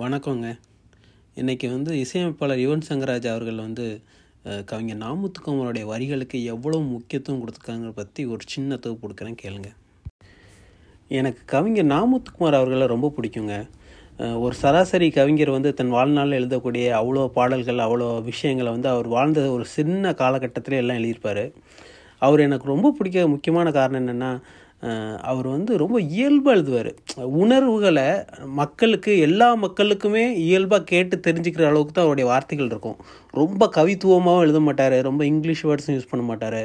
வணக்கங்க. இன்றைக்கி வந்து இசையமைப்பாளர் யுவன் சங்கராஜ் அவர்கள் வந்து கவிஞர் நாமுத்துக்குமாரோடைய வரிகளுக்கு எவ்வளோ முக்கியத்துவம் கொடுத்துருக்காங்க பற்றி ஒரு சின்ன தொகுப்பு கொடுக்குறேன் கேளுங்க. எனக்கு கவிஞர் நாமுத்துக்குமார் அவர்களை ரொம்ப பிடிக்குங்க. ஒரு சராசரி கவிஞர் வந்து தன் வாழ்நாளில் எழுதக்கூடிய அவ்வளோ பாடல்கள் அவ்வளோ விஷயங்களை வந்து அவர் வாழ்ந்த ஒரு சின்ன காலகட்டத்திலே எல்லாம் எழுதியிருப்பார். அவர் எனக்கு ரொம்ப பிடிக்க முக்கியமான காரணம் என்னென்னா அவர் வந்து ரொம்ப இயல்பாக எழுதுவார். உணர்வுகளை மக்களுக்கு எல்லா மக்களுக்குமே இயல்பாக கேட்டு தெரிஞ்சுக்கிற அளவுக்கு தான் அவருடைய வார்த்தைகள் இருக்கும். ரொம்ப கவித்துவமாகவும் எழுத மாட்டார் ரொம்ப இங்கிலீஷ் வேர்ட்ஸும் யூஸ் பண்ண மாட்டார்.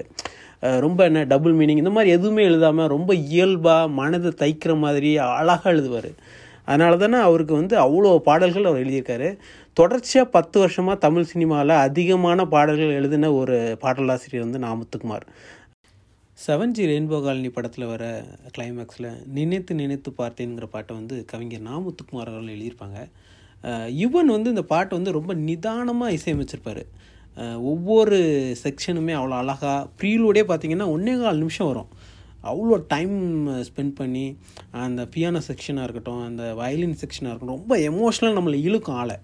ரொம்ப என்ன டபுள் மீனிங் இந்த மாதிரி எதுவுமே எழுதாமல் ரொம்ப இயல்பாக மனதை தைக்கிற மாதிரி அழகாக எழுதுவார். அதனால தானே அவருக்கு வந்து அவ்வளோ பாடல்கள் அவர் எழுதியிருக்காரு. தொடர்ச்சியாக பத்து வருஷமாக தமிழ் சினிமாவில் அதிகமான பாடல்கள் எழுதின ஒரு பாடலாசிரியர் வந்து நாமத்துக்குமார். செவன் ஜி ரெயின்போ காலனி படத்தில் வர கிளைமேக்ஸில் நினைத்து நினைத்து பார்த்தேங்கிற பாட்டை வந்து கவிஞர் நாமுத்துக்குமார் அவர்கள் எழுதியிருப்பாங்க. யுவன் வந்து இந்த பாட்டை வந்து ரொம்ப நிதானமாக இசையமைச்சிருப்பார். ஒவ்வொரு செக்ஷனுமே அவ்வளோ அழகாக ப்ரீலோடே பார்த்திங்கன்னா ஒன்றே கால் நிமிஷம் வரும். அவ்வளோ டைம் ஸ்பெண்ட் பண்ணி அந்த பியானோ செக்ஷனாக இருக்கட்டும் அந்த வயலின் செக்ஷனாக இருக்கட்டும் ரொம்ப எமோஷ்னலாக நம்மளை இழுக்கும் ஆளை.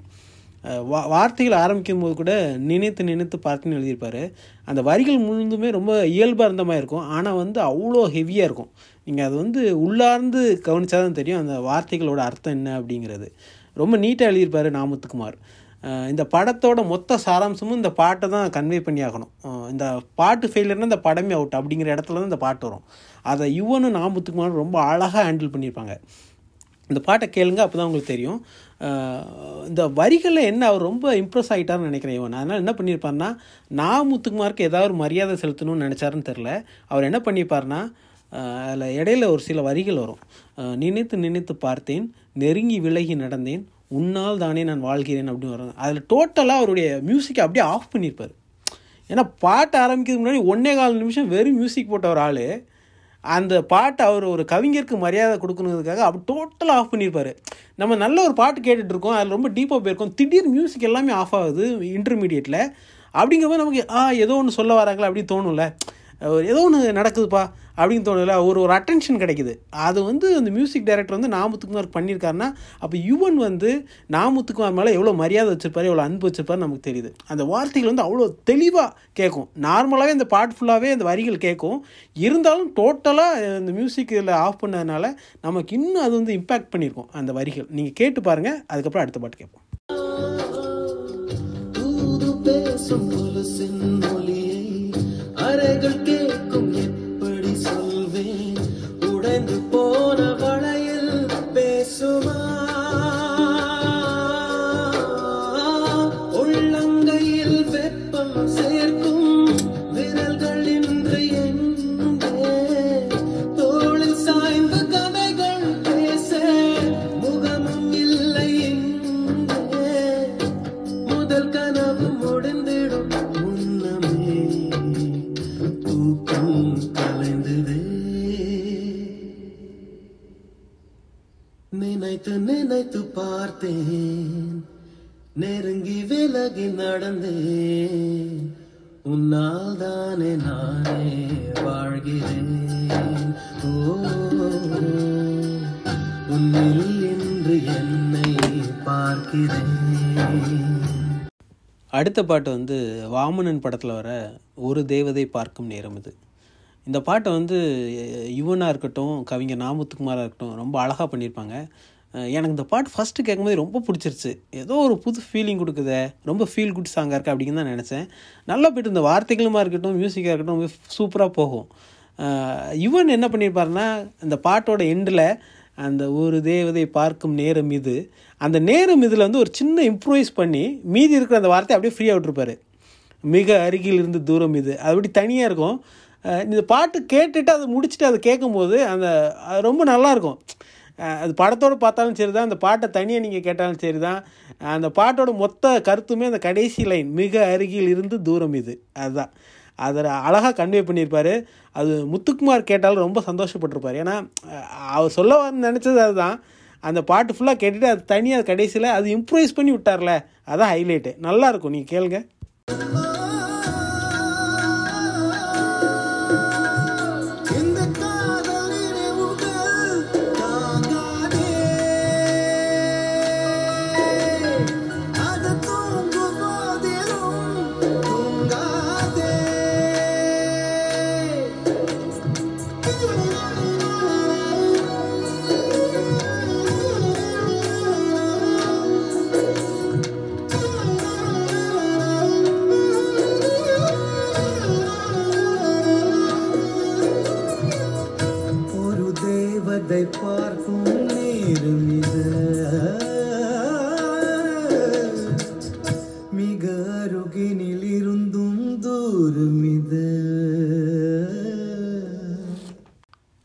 வா வார்த்தைகள் ஆரம்பிக்கும் போது கூட நினைத்து நினைத்து பார்த்துன்னு எழுதியிருப்பார். அந்த வரிகள் முழுந்துமே ரொம்ப இயல்பாக இருந்த மாதிரி இருக்கும். ஆனால் வந்து அவ்வளோ ஹெவியாக இருக்கும். நீங்கள் அது வந்து உள்ளார்ந்து கவனிச்சா தான் தெரியும் அந்த வார்த்தைகளோட அர்த்தம் என்ன அப்படிங்கிறது. ரொம்ப நீட்டாக எழுதியிருப்பார் நாமத்துக்குமார். இந்த படத்தோட மொத்த சாராம்சமும் இந்த பாட்டை தான் கன்வே பண்ணி ஆகணும். இந்த பாட்டு ஃபெயிலியர்னா இந்த படமே அவுட் அப்படிங்கிற இடத்துல தான் இந்த பாட்டு வரும். அதை யுவனும் நாமத்துக்குமாரும் ரொம்ப அழகாக ஹேண்டில் பண்ணியிருப்பாங்க. இந்த பாட்டை கேளுங்க அப்போ தான் உங்களுக்கு தெரியும். இந்த வரிகளில் என்ன அவர் ரொம்ப இம்ப்ரெஸ் ஆகிட்டார்னு நினைக்கிறேன் இவன். அதனால் என்ன பண்ணியிருப்பார்னா நான் முத்துக்குமாருக்கு ஏதாவது ஒரு மரியாதை செலுத்தணும்னு நினச்சாருன்னு தெரில அவர் என்ன பண்ணியிருப்பார்னா அதில் இடையில ஒரு சில வரிகள் வரும். நினைத்து நினைத்து பார்த்தேன் நெருங்கி விலகி நடந்தேன் உன்னால் தானே நான் வாழ்கிறேன் அப்படின்னு வரும். அதில் டோட்டலாக அவருடைய மியூசிக்கை அப்படியே ஆஃப் பண்ணியிருப்பார் ஏன்னா பாட்டு ஆரம்பிக்கிறதுக்கு முன்னாடி ஒன்றே கால் நிமிஷம் வெறும் மியூசிக் போட்ட ஒரு ஆள். அந்த பாட்டை அவர் ஒரு கவிஞருக்கு மரியாதை கொடுக்கணுங்கிறதுக்காக அப்படி டோட்டலாக ஆஃப் பண்ணியிருப்பார். நம்ம நல்ல ஒரு பாட்டு கேட்டுட்ருக்கோம் அதில் ரொம்ப டீப்பாக போயிருக்கோம். திடீர் மியூசிக் எல்லாமே ஆஃப் ஆகுது இன்டர்மீடியட்டில் அப்படிங்கிறப்ப நமக்கு ஆ ஏதோ ஒன்று சொல்ல வராங்களா அப்படின்னு தோணும்ல. ஒரு ஏதோ ஒன்று நடக்குதுப்பா அப்படின்னு தோணுதுல ஒரு ஒரு அட்டென்ஷன் கிடைக்குது. அது வந்து அந்த மியூசிக் டைரக்டர் வந்து நாமுத்துக்குமார் பண்ணியிருக்காருன்னா அப்போ யுவன் வந்து நாமுத்துக்குமார் மேலே எவ்வளோ மரியாதை வச்சிருப்பாரு எவ்வளோ அன்பு வச்சிருப்பாரு நமக்கு தெரியுது. அந்த வார்த்தைகள் வந்து அவ்வளோ தெளிவாக கேட்கும். நார்மலாகவே இந்த பாட்டு ஃபுல்லாகவே அந்த வரிகள் கேட்கும். இருந்தாலும் டோட்டலாக இந்த மியூசிக் இதில் ஆஃப் பண்ணதுனால நமக்கு இன்னும் அது வந்து இம்பேக்ட் பண்ணியிருக்கும் அந்த வரிகள். நீங்கள் கேட்டு பாருங்கள் அதுக்கப்புறம் அடுத்த பாட்டு கேட்போம். பேசும் alegre நினைத்து நினைத்து பார்த்தேன். நெருங்கி விலகி நடந்தேன். உன்னால் தானே நானே வாழ்கிறேன். ஓ உன்னில் இன்று என்னை பார்க்கிறேன். அடுத்த பாட்டு வந்து வாமனன் படத்தில் வர ஒரு தேவதை பார்க்கும் நேரம் இது. இந்த பாட்டை வந்து யுவனாக இருக்கட்டும் கவிஞர் நாமுத்துக்குமாராக இருக்கட்டும் ரொம்ப அழகாக பண்ணியிருப்பாங்க எனக்கு இந்த பாட்டு ஃபஸ்ட்டு கேட்கும்போது ரொம்ப பிடிச்சிருச்சு. ஏதோ ஒரு புது ஃபீலிங் கொடுக்குது ரொம்ப ஃபீல் குட் சாங்காக இருக்குது அப்படின்னு தான் நினச்சேன். நல்லா போய்ட்டு இந்த வார்த்தைகளுமா இருக்கட்டும் மியூசிக்காக இருக்கட்டும் சூப்பராக போகும். யுவன் என்ன பண்ணியிருப்பாருன்னா இந்த பாட்டோட எண்டில் அந்த ஒரு தேவதை பார்க்கும் நேரம் இது அந்த நேரம் இதில் வந்து ஒரு சின்ன இம்ப்ரூவைஸ் பண்ணி மீதி இருக்கிற அந்த வார்த்தையை அப்படியே ஃப்ரீயாக விட்டுருப்பாரு. மிக அருகில் இருந்து தூரம் இது. அது அப்படி தனியாக இருக்கும். இந்த பாட்டு கேட்டுட்டு அதை முடிச்சுட்டு அதை கேட்கும்போது அந்த அது ரொம்ப நல்லாயிருக்கும். அது படத்தோடு பார்த்தாலும் சரி தான் அந்த பாட்டை தனியாக நீங்கள் கேட்டாலும் சரி தான் அந்த பாட்டோட மொத்த கருத்துமே அந்த கடைசி லைன் மிக அருகில் இருந்து தூரம் இது. அதுதான். அதை அழகாக கன்வே பண்ணியிருப்பார். அது முத்துக்குமார் கேட்டாலும் ரொம்ப சந்தோஷப்பட்டிருப்பார். ஏன்னா அவர் சொல்ல நினச்சது அதுதான். அந்த பாட்டு ஃபுல்லாக கேட்டுட்டு அது தனியாக கடைசியில் அது இம்ப்ரூவைஸ் பண்ணி விட்டார்ல. அதான் ஹைலைட்டு நல்லாயிருக்கும். நீங்கள் கேளுங்க.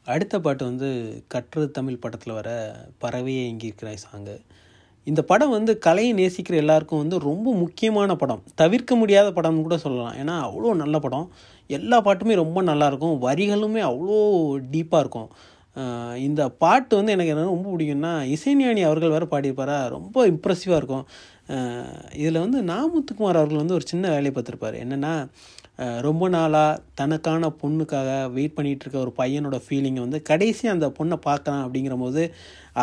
அடுத்த பாட்டு வந்து கற்று தமிழ் படத்தில் வர பறவையே எங்கிருக்கிறாய் சாங்கு. இந்த படம் வந்து கலையை நேசிக்கிற எல்லாருக்கும் வந்து ரொம்ப முக்கியமான படம். தவிர்க்க முடியாத படம்னு கூட சொல்லலாம். ஏன்னா அவ்வளோ நல்ல படம். எல்லா பாட்டுமே ரொம்ப நல்லாயிருக்கும் வரிகளுமே அவ்வளோ டீப்பாக இருக்கும். இந்த பாட்டு வந்து எனக்கு என்ன ரொம்ப பிடிக்கும்னா இசைஞானி அவர்கள் வேறு பாடியிருப்பாரா? ரொம்ப இம்ப்ரெசிவாக இருக்கும். இதில் வந்து நாமுத்துக்குமார் அவர்கள் வந்து ஒரு சின்ன வேலையை பார்த்துருப்பாரு. என்னென்னா ரொம்ப நாளாக தனக்கான பொண்ணுக்காக வெயிட் பண்ணிகிட்டு இருக்க ஒரு பையனோட ஃபீலிங்கை வந்து கடைசி அந்த பொண்ணை பார்க்கலாம் அப்படிங்கிற போது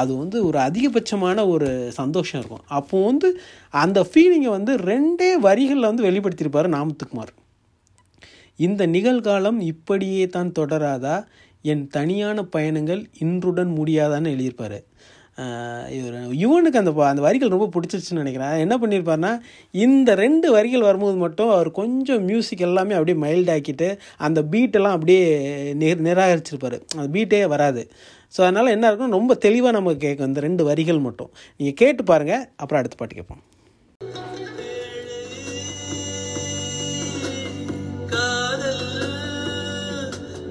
அது வந்து ஒரு அதிகபட்சமான ஒரு சந்தோஷம் இருக்கும். அப்போ வந்து அந்த ஃபீலிங்கை வந்து ரெண்டே வரிகளில் வந்து வெளிப்படுத்தியிருப்பார் நாமத்துக்குமார். இந்த நிகழ்காலம் இப்படியே தான் தொடராதா? என் தனியான பயணங்கள் இன்றுடன் முடியாதான்னு எழுதியிருப்பாரு. இவர் இவனுக்கு அந்த ப- அந்த வரிகள் ரொம்ப பிடிச்சிருச்சுன்னு நினைக்கிறேன். என்ன பண்ணியிருப்பாருன்னா இந்த ரெண்டு வரிகள் வரும்போது மட்டும் அவர் கொஞ்சம் மியூசிக் எல்லாமே அப்படியே மைல்ட் ஆக்கிட்டு அந்த பீட்டெல்லாம் அப்படியே நிர் நிராகரிச்சிருப்பார். அந்த பீட்டே வராது. ஸோ அதனால் என்ன இருக்கும் ரொம்ப தெளிவாக நமக்கு கேட்கும் இந்த ரெண்டு வரிகள் மட்டும். நீங்கள் கேட்டு பாருங்கள் அப்புறம் அடுத்த பாட்டு கேட்போம்.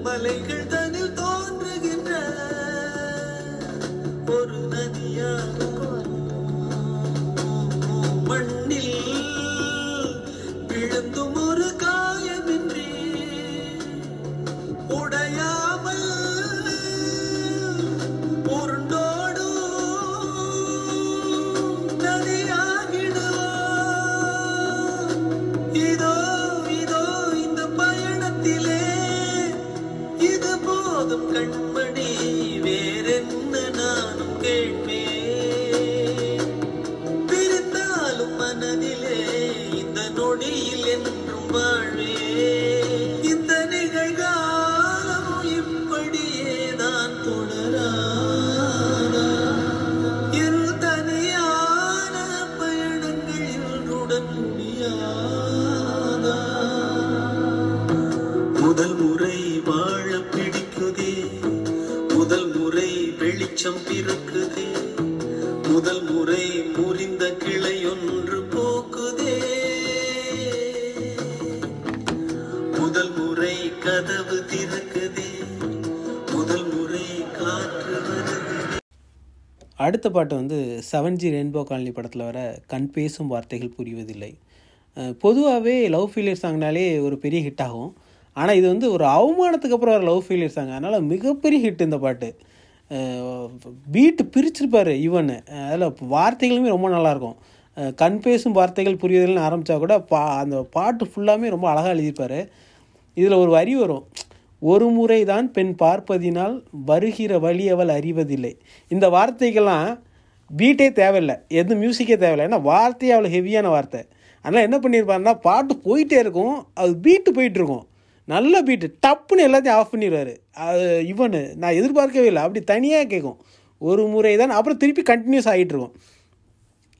மலைகள் ஒரு நதியாகும் அடுத்த பாட்டு வந்து செவன் ஜி ரெயின்போ காலனி படத்தில் வர கண் பேசும் வார்த்தைகள் புரிவதில்லை. பொதுவாகவே லவ் ஃபீலியர் சாங்னாலே ஒரு பெரிய ஹிட் ஆகும். ஆனால் இது வந்து ஒரு அவமானத்துக்கு அப்புறம் ஒரு லவ் ஃபீலியர் சாங் அதனால் மிகப்பெரிய ஹிட் இந்த பாட்டு. பீட்டு பிரிச்சிருப்பார் ஈவன் அதில் வார்த்தைகளுமே ரொம்ப நல்லாயிருக்கும். கண் பேசும் வார்த்தைகள் புரியுதல்னு ஆரம்பித்தா கூட பா அந்த பாட்டு ஃபுல்லாமே ரொம்ப அழகாக எழுதியிருப்பார். இதில் ஒரு வரி வரும். ஒரு முறை தான் பெண் பார்ப்பதினால் வருகிற வழி அவள் அறிவதில்லை. இந்த வார்த்தைக்கெல்லாம் பீட்டே தேவையில்லை. எதுவும் மியூசிக்கே தேவையில்லை. ஏன்னா வார்த்தையே அவ்வளோ ஹெவியான வார்த்தை. அதனால் என்ன பண்ணியிருப்பாருன்னா பாட்டு போயிட்டே இருக்கும். அது பீட்டு போயிட்டு இருக்கும் நல்ல பீட்டு டப்புன்னு எல்லாத்தையும் ஆஃப் பண்ணிடுவார் அது இவனு. நான் எதிர்பார்க்கவே இல்லை. அப்படி தனியாக கேட்கும். ஒரு முறை தான் அப்புறம் திருப்பி கண்டினியூஸ் ஆகிட்டு இருக்கும்.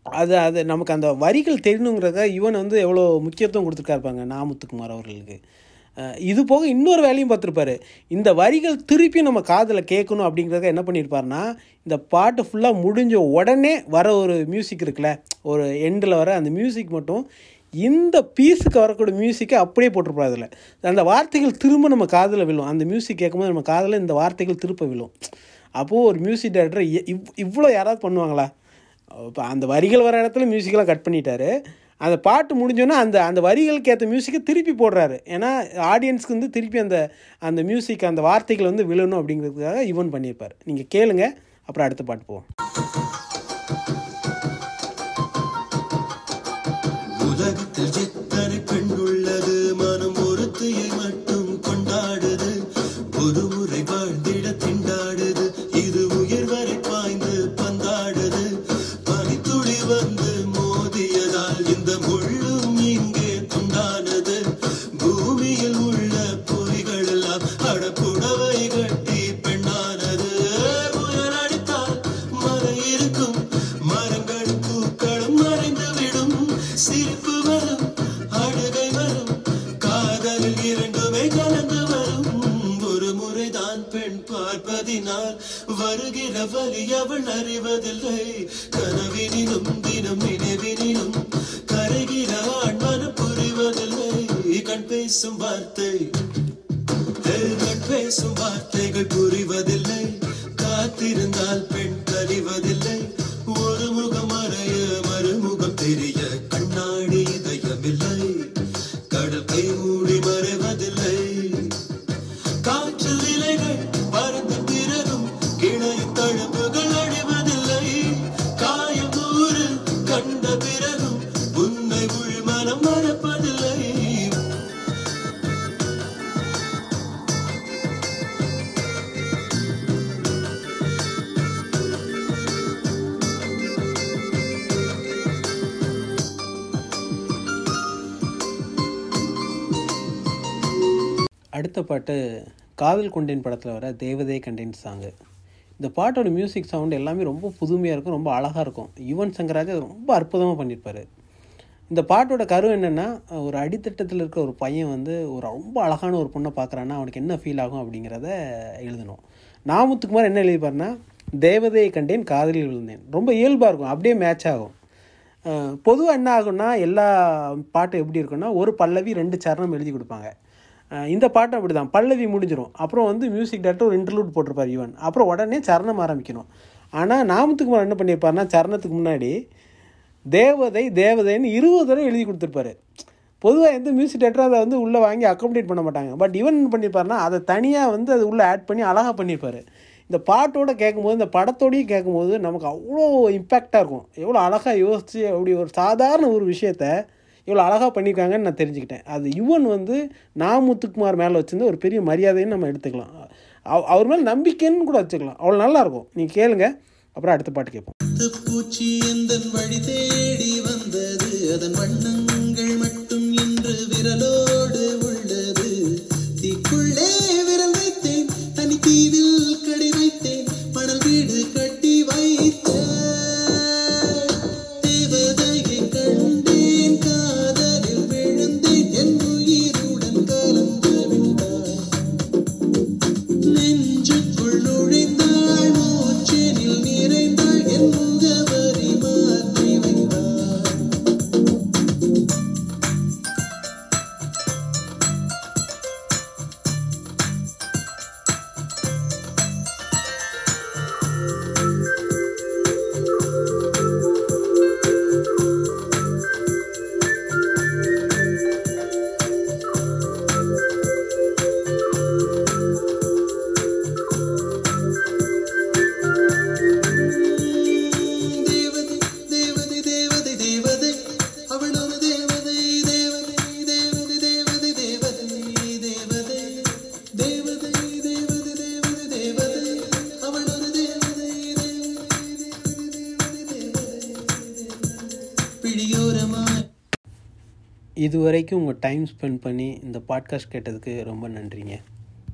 அது அது நமக்கு அந்த வரிகள் தெரியணுங்கிறத இவன் வந்து எவ்வளோ முக்கியத்துவம் கொடுத்துருக்காருப்பாங்க. நாமுத்துக்குமார் அவர்களுக்கு. இது போக இன்னொரு வேலையும் பார்த்துருப்பாரு. இந்த வரிகள் திருப்பி நம்ம காதில் கேட்கணும் அப்படிங்கிறத என்ன பண்ணியிருப்பாருன்னா இந்த பாட்டு ஃபுல்லாக முடிஞ்ச உடனே வர ஒரு மியூசிக் இருக்குல்ல ஒரு எண்டில் வர அந்த மியூசிக் மட்டும் இந்த பீஸுக்கு வரக்கூடிய மியூசிக்கை அப்படியே போட்டிருப்பாரு அதில். அந்த வார்த்தைகள் திரும்ப நம்ம காதில் விழும். அந்த மியூசிக் கேட்கும்போது நம்ம காதில் இந்த வார்த்தைகள் திருப்ப விழும். அப்போது ஒரு மியூசிக் டைரக்டர் இவ் இவ்வளோ யாராவது பண்ணுவாங்களா? இப்போ அந்த வரிகள் வர இடத்துல மியூசிக்கெல்லாம் கட் பண்ணிட்டாரு. அந்த பாட்டு முடிஞ்சோன்னா அந்த அந்த வரிகளுக்கு ஏற்ற மியூசிக்கை திருப்பி போடுறாரு. ஏன்னா ஆடியன்ஸ்க்கு வந்து திருப்பி அந்த அந்த மியூசிக் அந்த வார்த்தைகள் வந்து விழணும் அப்படிங்கிறதுக்காக இவன் பண்ணியிருப்பார். நீங்கள் கேளுங்க. அப்புறம் அடுத்த பாட்டு போவோம். உலகத்தில் பார்ப்பதினால் வருகிற வழி அவள் அறிவதில்லை. கனவினிலும் தினம் நினைவினிலும் கரைகிற ஆண்மன புரிவதில்லை. கண் பேசும் வார்த்தை கண் பேசும் வார்த்தைகள் புரிவதில்லை. காத்திருந்தால் பெண் கறிவதில்லை அடுத்த பாட்டு காதல் கொண்டேன் படத்தில் வர தேவதே கண்டேன் சாங்கு. இந்த பாட்டோட மியூசிக் சவுண்ட் எல்லாமே ரொம்ப புதுமையாக இருக்கும் ரொம்ப அழகாக இருக்கும். யுவன் சங்கராஜ் ரொம்ப அற்புதமாக பண்ணியிருப்பார். இந்த பாட்டோட கரு என்னென்னா ஒரு அடித்தட்டத்தில் இருக்க ஒரு பையன் வந்து ஒரு ரொம்ப அழகான ஒரு பொண்ணை பார்க்குறான்னா அவனுக்கு என்ன ஃபீல் ஆகும் அப்படிங்கிறத எழுதணும். நாமுத்துக்குமார் என்ன எழுதிப்பாருன்னா தேவதையை கண்டேன் காதலில் விழுந்தேன். ரொம்ப இயல்பாக இருக்கும் அப்படியே மேட்ச் ஆகும். பொதுவாக என்ன ஆகும்னா எல்லா பாட்டும் எப்படி இருக்குன்னா ஒரு பல்லவி ரெண்டு சரணம் எழுதி கொடுப்பாங்க. இந்த பாட்டு அப்படி தான் பல்லவி முடிஞ்சிடும் அப்புறம் வந்து மியூசிக் டேரக்டர் ஒரு இன்டர்லூட் போட்டிருப்பார் ஈவன் அப்புறம் உடனே சரணம் ஆரம்பிக்கணும். ஆனால் நாமத்துக்குமார் என்ன பண்ணியிருப்பாருன்னா சரணத்துக்கு முன்னாடி தேவதை தேவதைன்னு இருபது தடவை எழுதி கொடுத்துருப்பாரு. பொதுவாக எந்த மியூசிக் டேரக்டரும் அதை வந்து உள்ளே வாங்கி அக்கோமடேட் பண்ண மாட்டாங்க. பட் இவன் என்ன பண்ணியிருப்பாருன்னா அதை தனியாக வந்து அது உள்ளே ஆட் பண்ணி அழகாக பண்ணியிருப்பார் இந்த பாட்டோட கேட்கும்போது இந்த படத்தோடையும் கேட்கும்போது நமக்கு அவ்வளோ இம்பேக்டாக இருக்கும். எவ்வளோ அழகாக யோசித்து அப்படி ஒரு சாதாரண ஒரு விஷயத்த இவ்வளோ அழகாக பண்ணியிருக்காங்கன்னு நான் தெரிஞ்சுக்கிட்டேன். அது யுவன் வந்து நாமுத்துக்குமார் மேலே வச்சுருந்து ஒரு பெரிய மரியாதைன்னு நம்ம எடுத்துக்கலாம். அவ் அவர் மேலே நம்பிக்கைன்னு கூட வச்சுக்கலாம். அவ்வளோ நல்லாயிருக்கும் நீங்கள் கேளுங்க. அப்புறம் அடுத்த பாட்டு கேட்போம். பூச்சி எந்த வழி தேடி வந்தது? அதன் வண்ணங்கள் மட்டும் இன்று விரலோ இது வரைக்கும் உங்கள் டைம் ஸ்பெண்ட் பண்ணி இந்த பாட்காஸ்ட் கேட்டதுக்கு ரொம்ப நன்றிங்க.